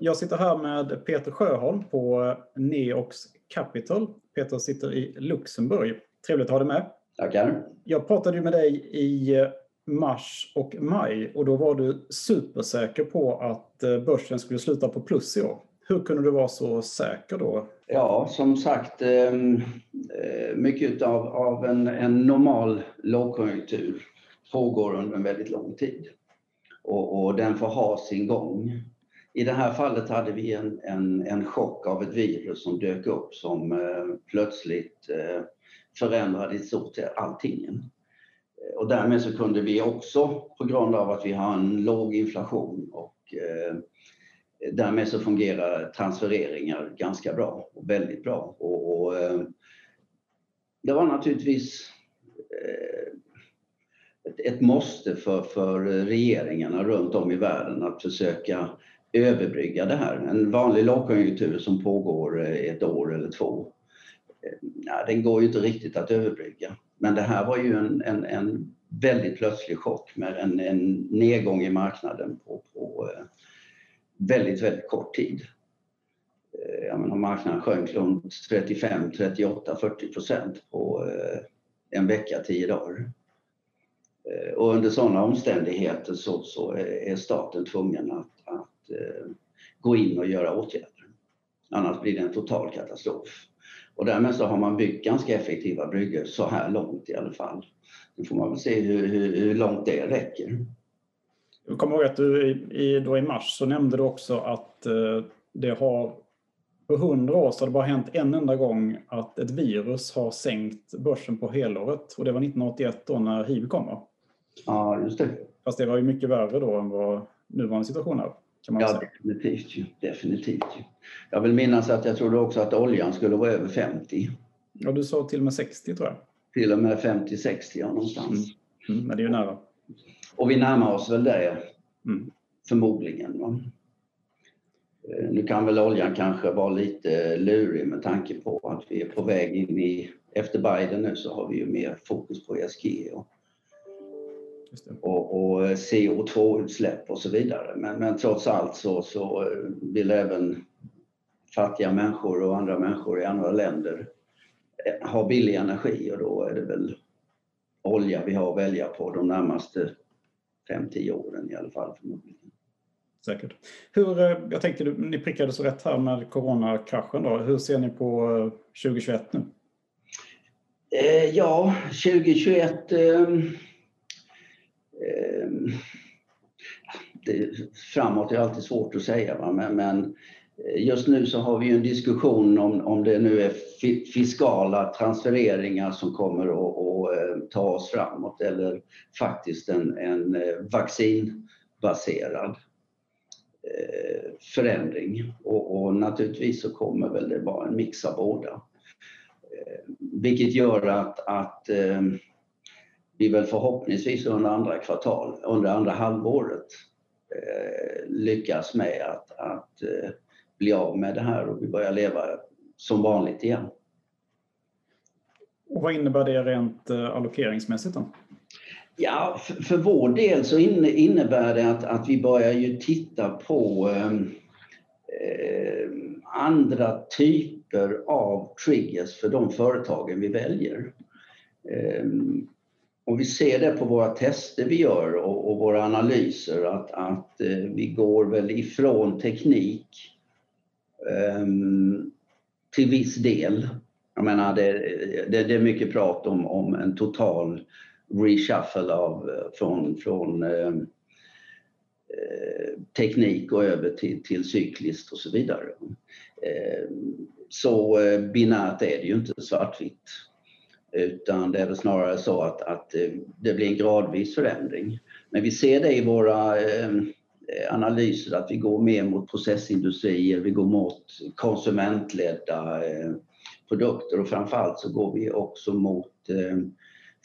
Jag sitter här med Peter Sjöholm på Neox Capital. Peter sitter i Luxemburg. Trevligt att ha dig med. Tackar. Jag pratade ju med dig i mars och maj och då var du supersäker på att börsen skulle sluta på plus i år. Hur kunde du vara så säker då? Ja, som sagt, ehm, eh, mycket av, av en, en normal lågkonjunktur pågår under en väldigt lång tid. Och, och, den får ha sin gång. I det här fallet hade vi en, en, en chock av ett virus som dök upp som eh, plötsligt eh, förändrade i stort sett allting. Och därmed så kunde vi också, på grund av att vi har en låg inflation och eh, därmed så fungerar transfereringar ganska bra och väldigt bra. Och, och eh, det var naturligtvis eh, ett, ett måste för, för regeringarna runt om i världen att försöka överbrygga det här. En vanlig lågkonjunktur som pågår eh, ett år eller två, eh, ja, den går ju inte riktigt att överbrygga. Men det här var ju en, en, en väldigt plötslig chock med en, en nedgång i marknaden på, på eh, väldigt, väldigt kort tid. Jag menar, marknaden sjönk runt 35, 38, 40 procent på en vecka, tio dagar. Och under sådana omständigheter så, så är staten tvungen att, gå in och göra åtgärder. Annars blir det en total katastrof. Och därmed så har man byggt ganska effektiva bryggor så här långt i alla fall. Nu får man väl se hur, hur, hur långt det räcker. Jag kommer ihåg att du i, då i mars så nämnde du också att eh, det har på hundra år så har det bara hänt en enda gång att ett virus har sänkt börsen på helåret och det var 1981 då när hiv kom. Ja, just det. Fast det var ju mycket värre då än vad nuvarande situation är. Ja, definitivt. Definitivt. Jag vill minnas att jag trodde också att oljan skulle vara över 50. Ja, du sa till och med 60 tror jag. Till och med 50-60 ja, någonstans. Mm. Mm, men det är ju nära. Och vi närmar oss väl det, Mm. förmodligen. Va? Eh, Nu kan väl oljan kanske vara lite lurig med tanke på att vi är på väg in i, efter Biden nu så har vi ju mer fokus på ESG och. Och, och CO2-utsläpp och så vidare. Men, men trots allt så, så vill även fattiga människor och andra människor i andra länder eh, ha billig energi och då är det väl olja vi har att välja på de närmaste 5-10 åren i alla fall förmodligen. Säkert. Hur, eh, jag tänkte, ni prickade så rätt här med coronakraschen. Då. Hur ser ni på eh, 2021 nu? Eh, ja, 2021... ehm, Ehm, det, framåt är alltid svårt att säga, va? Men, men eh, just nu så har vi ju en diskussion om, om det nu är fiskala transfereringar som kommer att, eh, ta oss framåt eller faktiskt en, en eh, vaccinbaserad eh, förändring. Och, och naturligtvis så kommer väl det vara en mix av båda. Eh, Vilket gör att, att eh, vi väl förhoppningsvis under andra kvartal, under andra halvåret eh, lyckas med att, att eh, bli av med det här och vi börjar leva som vanligt igen. Och vad innebär det rent eh, allokeringsmässigt då? Ja, för, för vår del så inne, innebär det att, att vi börjar ju titta på eh, eh, andra typer av triggers för de företagen vi väljer. Och vi ser det på våra tester vi gör och, och våra analyser att, att eh, vi går väl ifrån teknik eh, till viss del. Jag menar det, det, det är mycket prat om, om en total reshuffle av, eh, från, från ehm, eh, teknik och över till, till cykliskt och så vidare. Ehm, eh, så binärt är det ju inte svartvitt. Utan det är väl snarare så att, att eh, det blir en gradvis förändring. Men vi ser det i våra eh, analyser att vi går mer mot processindustrier, vi går mot konsumentledda eh, produkter och framförallt så går vi också mot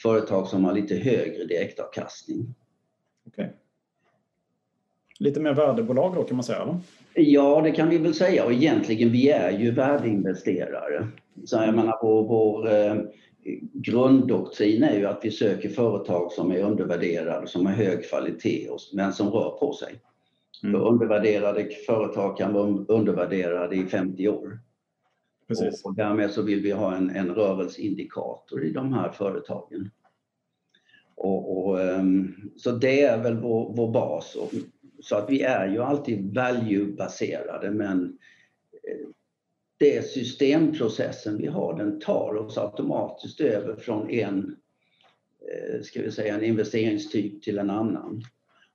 företag som har lite högre direktavkastning. Okej. Lite mer värdebolag då kan man säga? Eller? Ja, det kan vi väl säga och egentligen vi är ju värdeinvesterare. Så jag menar vår, vår grunddoktrin är ju att vi söker företag som är undervärderade, som har hög kvalitet men som rör på sig. Mm. För undervärderade företag kan vara undervärderade i 50 år. Precis. Och, därmed så vill vi ha en, en rörelseindikator i de här företagen. Och, och, um, så det är väl vår, vår bas. Och, så att vi är ju alltid value-baserade men eh, det systemprocessen vi har den tar oss automatiskt över från en, eh, ska vi säga, en investeringstyp till en annan.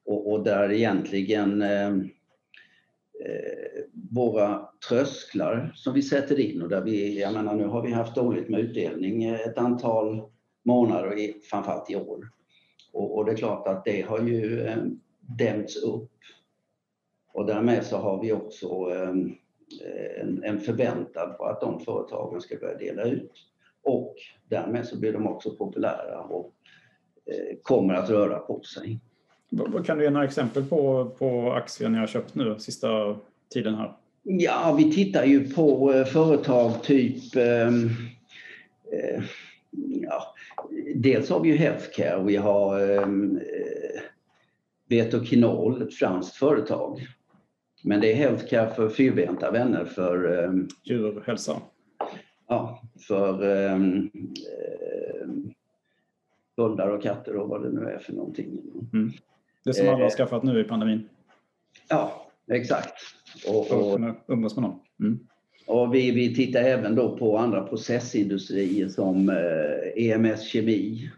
Och, och där egentligen eh, eh, våra trösklar som vi sätter in och där vi, jag menar nu har vi haft dåligt med utdelning eh, ett antal månader, framförallt i år. Och, och det är klart att det har ju eh, dämts upp. Och därmed så har vi också eh, en, en förväntan på att de företagen ska börja dela ut. Och därmed så blir de också populära och eh, kommer att röra på sig. Kan du ge några exempel på, på aktier ni har köpt nu sista tiden här? Ja, vi tittar ju på eh, företag typ ehm, eh, ja, Dels har vi ju Healthcare, vi har ehm, eh, Betokinol, ett franskt företag. Men det är Healthcare för fyrbenta vänner för eh, djurhälsa. Ja, för eh, hundar och katter och vad det nu är för någonting. Mm. Det som alla har eh, skaffat nu i pandemin. Ja, exakt. Och, och, umgås med någon. Mm. Och vi, vi tittar även då på andra processindustrier som eh, EMS Kemi,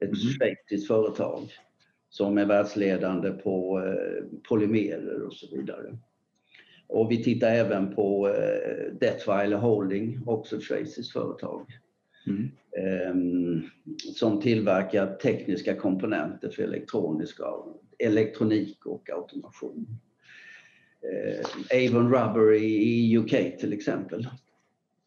ett mm. schweiziskt företag som är världsledande på eh, polymerer och så vidare. Och vi tittar även på eh, Detweiler Holding, också schweiziskt företag. Mm. Eh, som tillverkar tekniska komponenter för elektroniska, elektronik och automation. Eh, Avon Rubber i, i UK till exempel.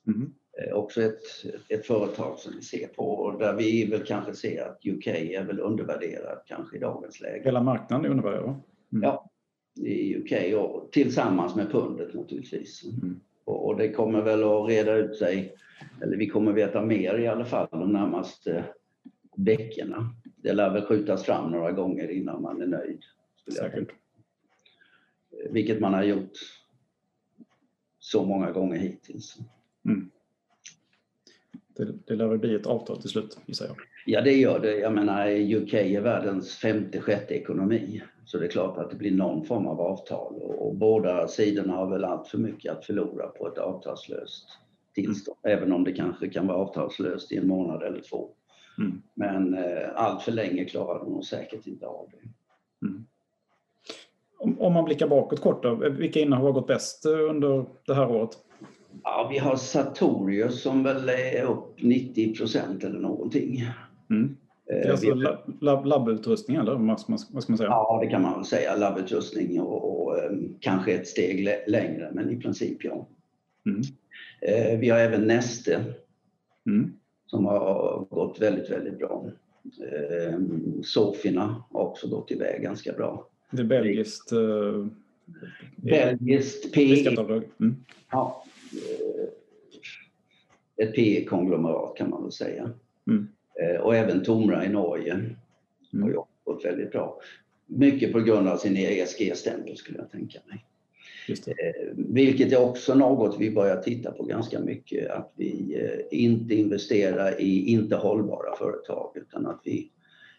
Mm. Eh, också ett, ett företag som vi ser på och där vi väl kanske ser att UK är väl undervärderat kanske i dagens läge. Hela marknaden är undervärderad? Mm. Ja, i UK och tillsammans med pundet naturligtvis. Mm. Och, och, det kommer väl att reda ut sig, eller vi kommer veta mer i alla fall de närmaste veckorna. Det lär väl skjutas fram några gånger innan man är nöjd. Säkert. Vilket man har gjort så många gånger hittills. Mm. Det, det lär väl bli ett avtal till slut, gissar jag. Ja, det gör det. Jag menar, UK är världens femte, sjätte ekonomi. Så det är klart att det blir någon form av avtal och, och båda sidorna har väl allt för mycket att förlora på ett avtalslöst tillstånd. Mm. Även om det kanske kan vara avtalslöst i en månad eller två. Mm. Men eh, allt för länge klarar de säkert inte av det. Mm. Om, om man blickar bakåt kort då, vilka innehav har gått bäst under det här året? Ja, vi har Sartorius som väl är upp 90 procent eller någonting. Mm. Det är eh, alltså lab, labbutrustning eller vad ska, man, säga? Ja, det kan man väl säga. Labbutrustning och, och um, kanske ett steg längre, men i princip ja. Mm. Uh, vi har även Neste mm. som har gått väldigt, väldigt bra. Uh, Sofina har också gått iväg ganska bra. Det är belgiskt? Uh, belgiskt PE. Mm. Ja, ett PE-konglomerat kan man väl säga. Mm. Eh, och även Tomra i Norge mm. har jobbat gått väldigt bra. Mycket på grund av sin ESG-stämpel skulle jag tänka mig. Eh, vilket är också något vi börjar titta på ganska mycket, att vi eh, inte investerar i inte hållbara företag utan att vi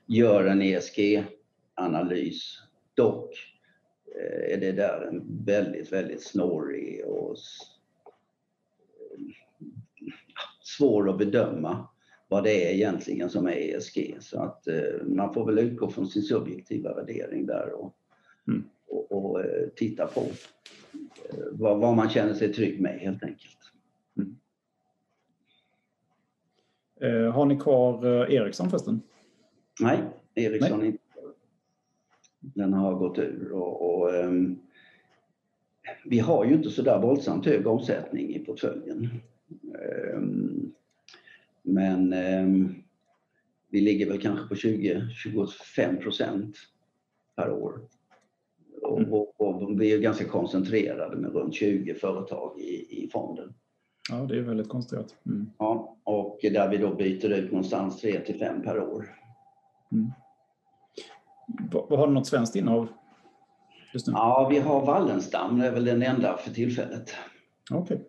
gör en ESG-analys. Dock är det där en väldigt, väldigt snårig och svår att bedöma vad det är egentligen som är ESG. Så att eh, man får väl utgå från sin subjektiva värdering där och, mm. och, och eh, titta på eh, vad, vad, man känner sig trygg med helt enkelt. Mm. Eh, har ni kvar Ericsson förresten? Nej, Ericsson Nej. inte. Den har gått ur och, och um, vi har ju inte så där våldsamt hög omsättning i portföljen. Um, men eh, vi ligger väl kanske på 20-25 procent per år. Och, mm. och, vi är ganska koncentrerade med runt 20 företag i, i fonden. Ja, det är väldigt koncentrerat. Mm. Ja, och där vi då byter ut någonstans 3 till 5 per år. Mm. Har du något svenskt innehav? Just nu? Ja, vi har Wallenstam, det är väl den enda för tillfället. Okej. Okay.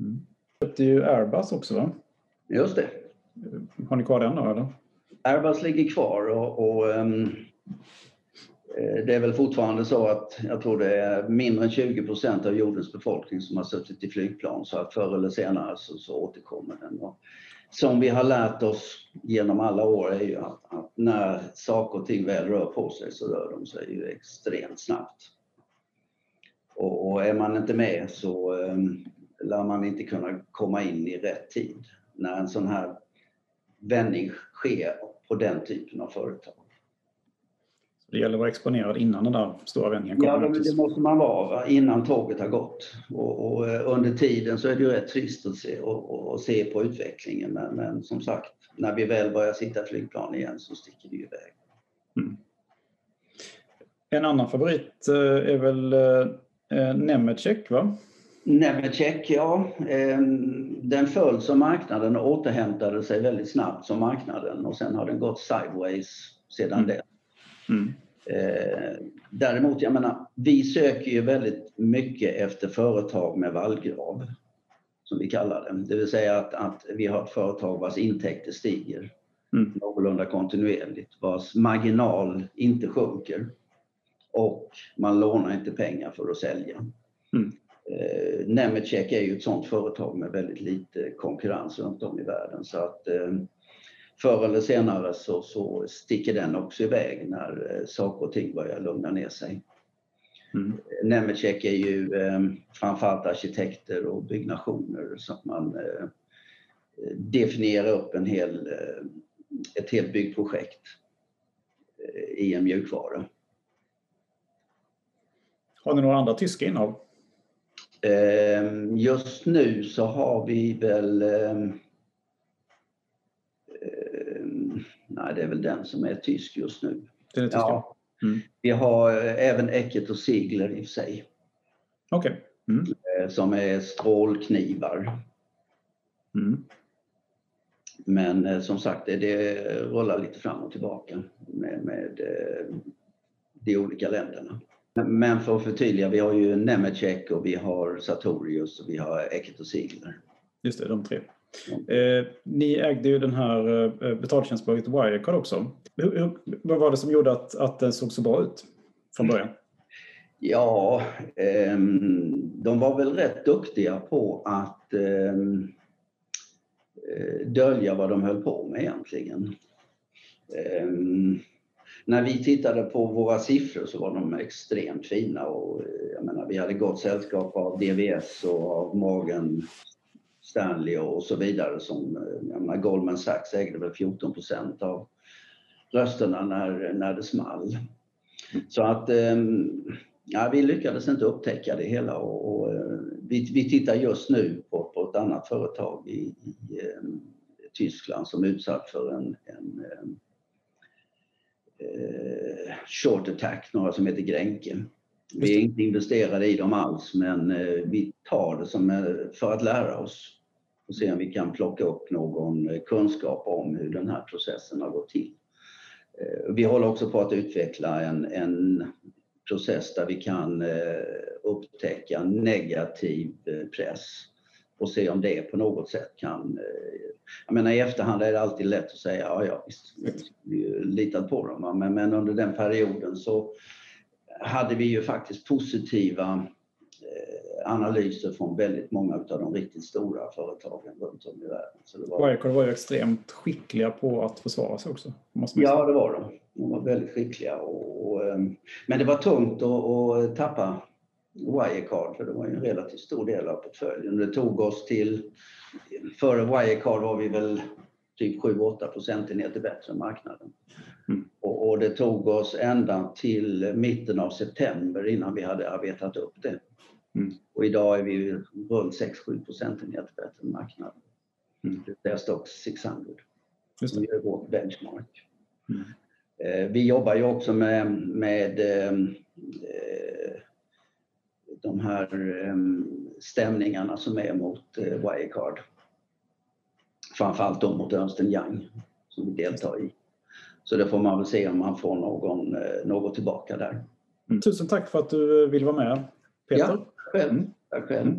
Mm. Det är ju Airbus också va? Just det. Har ni kvar den då eller? Airbus ligger kvar och, och um, det är väl fortfarande så att jag tror det är mindre än 20 procent av jordens befolkning som har suttit i flygplan så att förr eller senare så, så återkommer den. Och som vi har lärt oss genom alla år är ju att, att, när saker och ting väl rör på sig så rör de sig ju extremt snabbt. Och, och är man inte med så eh, lär man inte kunna komma in i rätt tid när en sån här vändning sker på den typen av företag. Det gäller att vara exponerad innan den där stora vändningen kommer? Ja, det måste man vara innan tåget har gått. Och, och eh, under tiden så är det ju rätt trist att se, och, och se på utvecklingen. Men, men, som sagt, när vi väl börjar sitta i flygplan igen så sticker det iväg. Mm. En annan favorit eh, är väl eh, Nemetschek, va? Nemetschek, ja. Den föll som marknaden och återhämtade sig väldigt snabbt som marknaden och sen har den gått sideways sedan mm. dess. Mm. Däremot, jag menar, vi söker ju väldigt mycket efter företag med vallgrav, som vi kallar det. Det vill säga att, att vi har ett företag vars intäkter stiger mm. någorlunda kontinuerligt, vars marginal inte sjunker och man lånar inte pengar för att sälja. Mm. Eh, Nemetschek är ju ett sådant företag med väldigt lite konkurrens runt om i världen så att eh, förr eller senare så, så sticker den också iväg när eh, saker och ting börjar lugna ner sig. Mm. Nemetschek är ju eh, framförallt arkitekter och byggnationer så att man eh, definierar upp en hel, eh, ett helt byggprojekt eh, i en mjukvara. Har ni några andra tyska innehav? Ehm, just nu så har vi väl Nej, det är väl den som är tysk just nu. Det är tysk, ja. Mm. Vi har eh, även Eckert och Sigler i och för sig. Okej. Okay. Mm. Eh, som är strålknivar. Mm. Men eh, som sagt, det rullar lite fram och tillbaka med, med de olika länderna. Men för att förtydliga, vi har ju Nemetschek och vi har Sartorius och vi har Eckert och Sigler. Just det, de tre. Eh, ni ägde ju den här eh, betaltjänstbolaget Wirecard också. Hur, hur, vad var det som gjorde att, att den såg så bra ut från mm. början? Ja, eh, de var väl rätt duktiga på att ehm, eh, dölja vad de höll på med egentligen. Ehm, när vi tittade på våra siffror så var de extremt fina och eh, jag menar, vi hade gott sällskap av DVS och av Morgan Stanley och så vidare som eh, menar, Goldman Sachs ägde väl 14 procent av rösterna när, när det small. Så att ehm, ja, vi lyckades inte upptäcka det hela och, och eh, vi, vi tittar just nu på, på ett annat företag i, i Tyskland som är utsatt för en, en eh, short attack, några som heter Gränke. Vi är inte investerade i dem alls men eh, vi tar det som, eh, för att lära oss och se om vi kan plocka upp någon eh, kunskap om hur den här processen har gått till. Eh, vi håller också på att utveckla en, en process där vi kan eh, upptäcka negativ press och se om det på något sätt kan... Jag menar i efterhand är det alltid lätt att säga ja, ja visst, vi litat på dem. Men, men under den perioden så hade vi ju faktiskt positiva analyser från väldigt många av de riktigt stora företagen runt om i världen. Så det var... Wirecard var ju extremt skickliga på att försvara sig också. ja, det var de. De var väldigt skickliga. Och, och, eh, men det var tungt att, att tappa Wirecard, för det var ju en relativt stor del av portföljen. Det tog oss till, före Wirecard var vi väl typ 7-8 procentenheter bättre än marknaden. Mm. Och, och, det tog oss ända till mitten av september innan vi hade arbetat upp det. Mm. Och idag är vi runt 6-7 procentenheter bättre än marknaden. Mm. Det är Stock 600 som är vårt benchmark. Mm. Eh, vi jobbar ju också med, med eh, de här ehm, stämningarna som är mot eh, Wirecard. Framförallt då mot Ernst Young som vi deltar i. Så det får man väl se om man får någon, eh, något tillbaka där. Mm. Tusen tack för att du vill vara med, Peter. Ja, själv. Tack själv.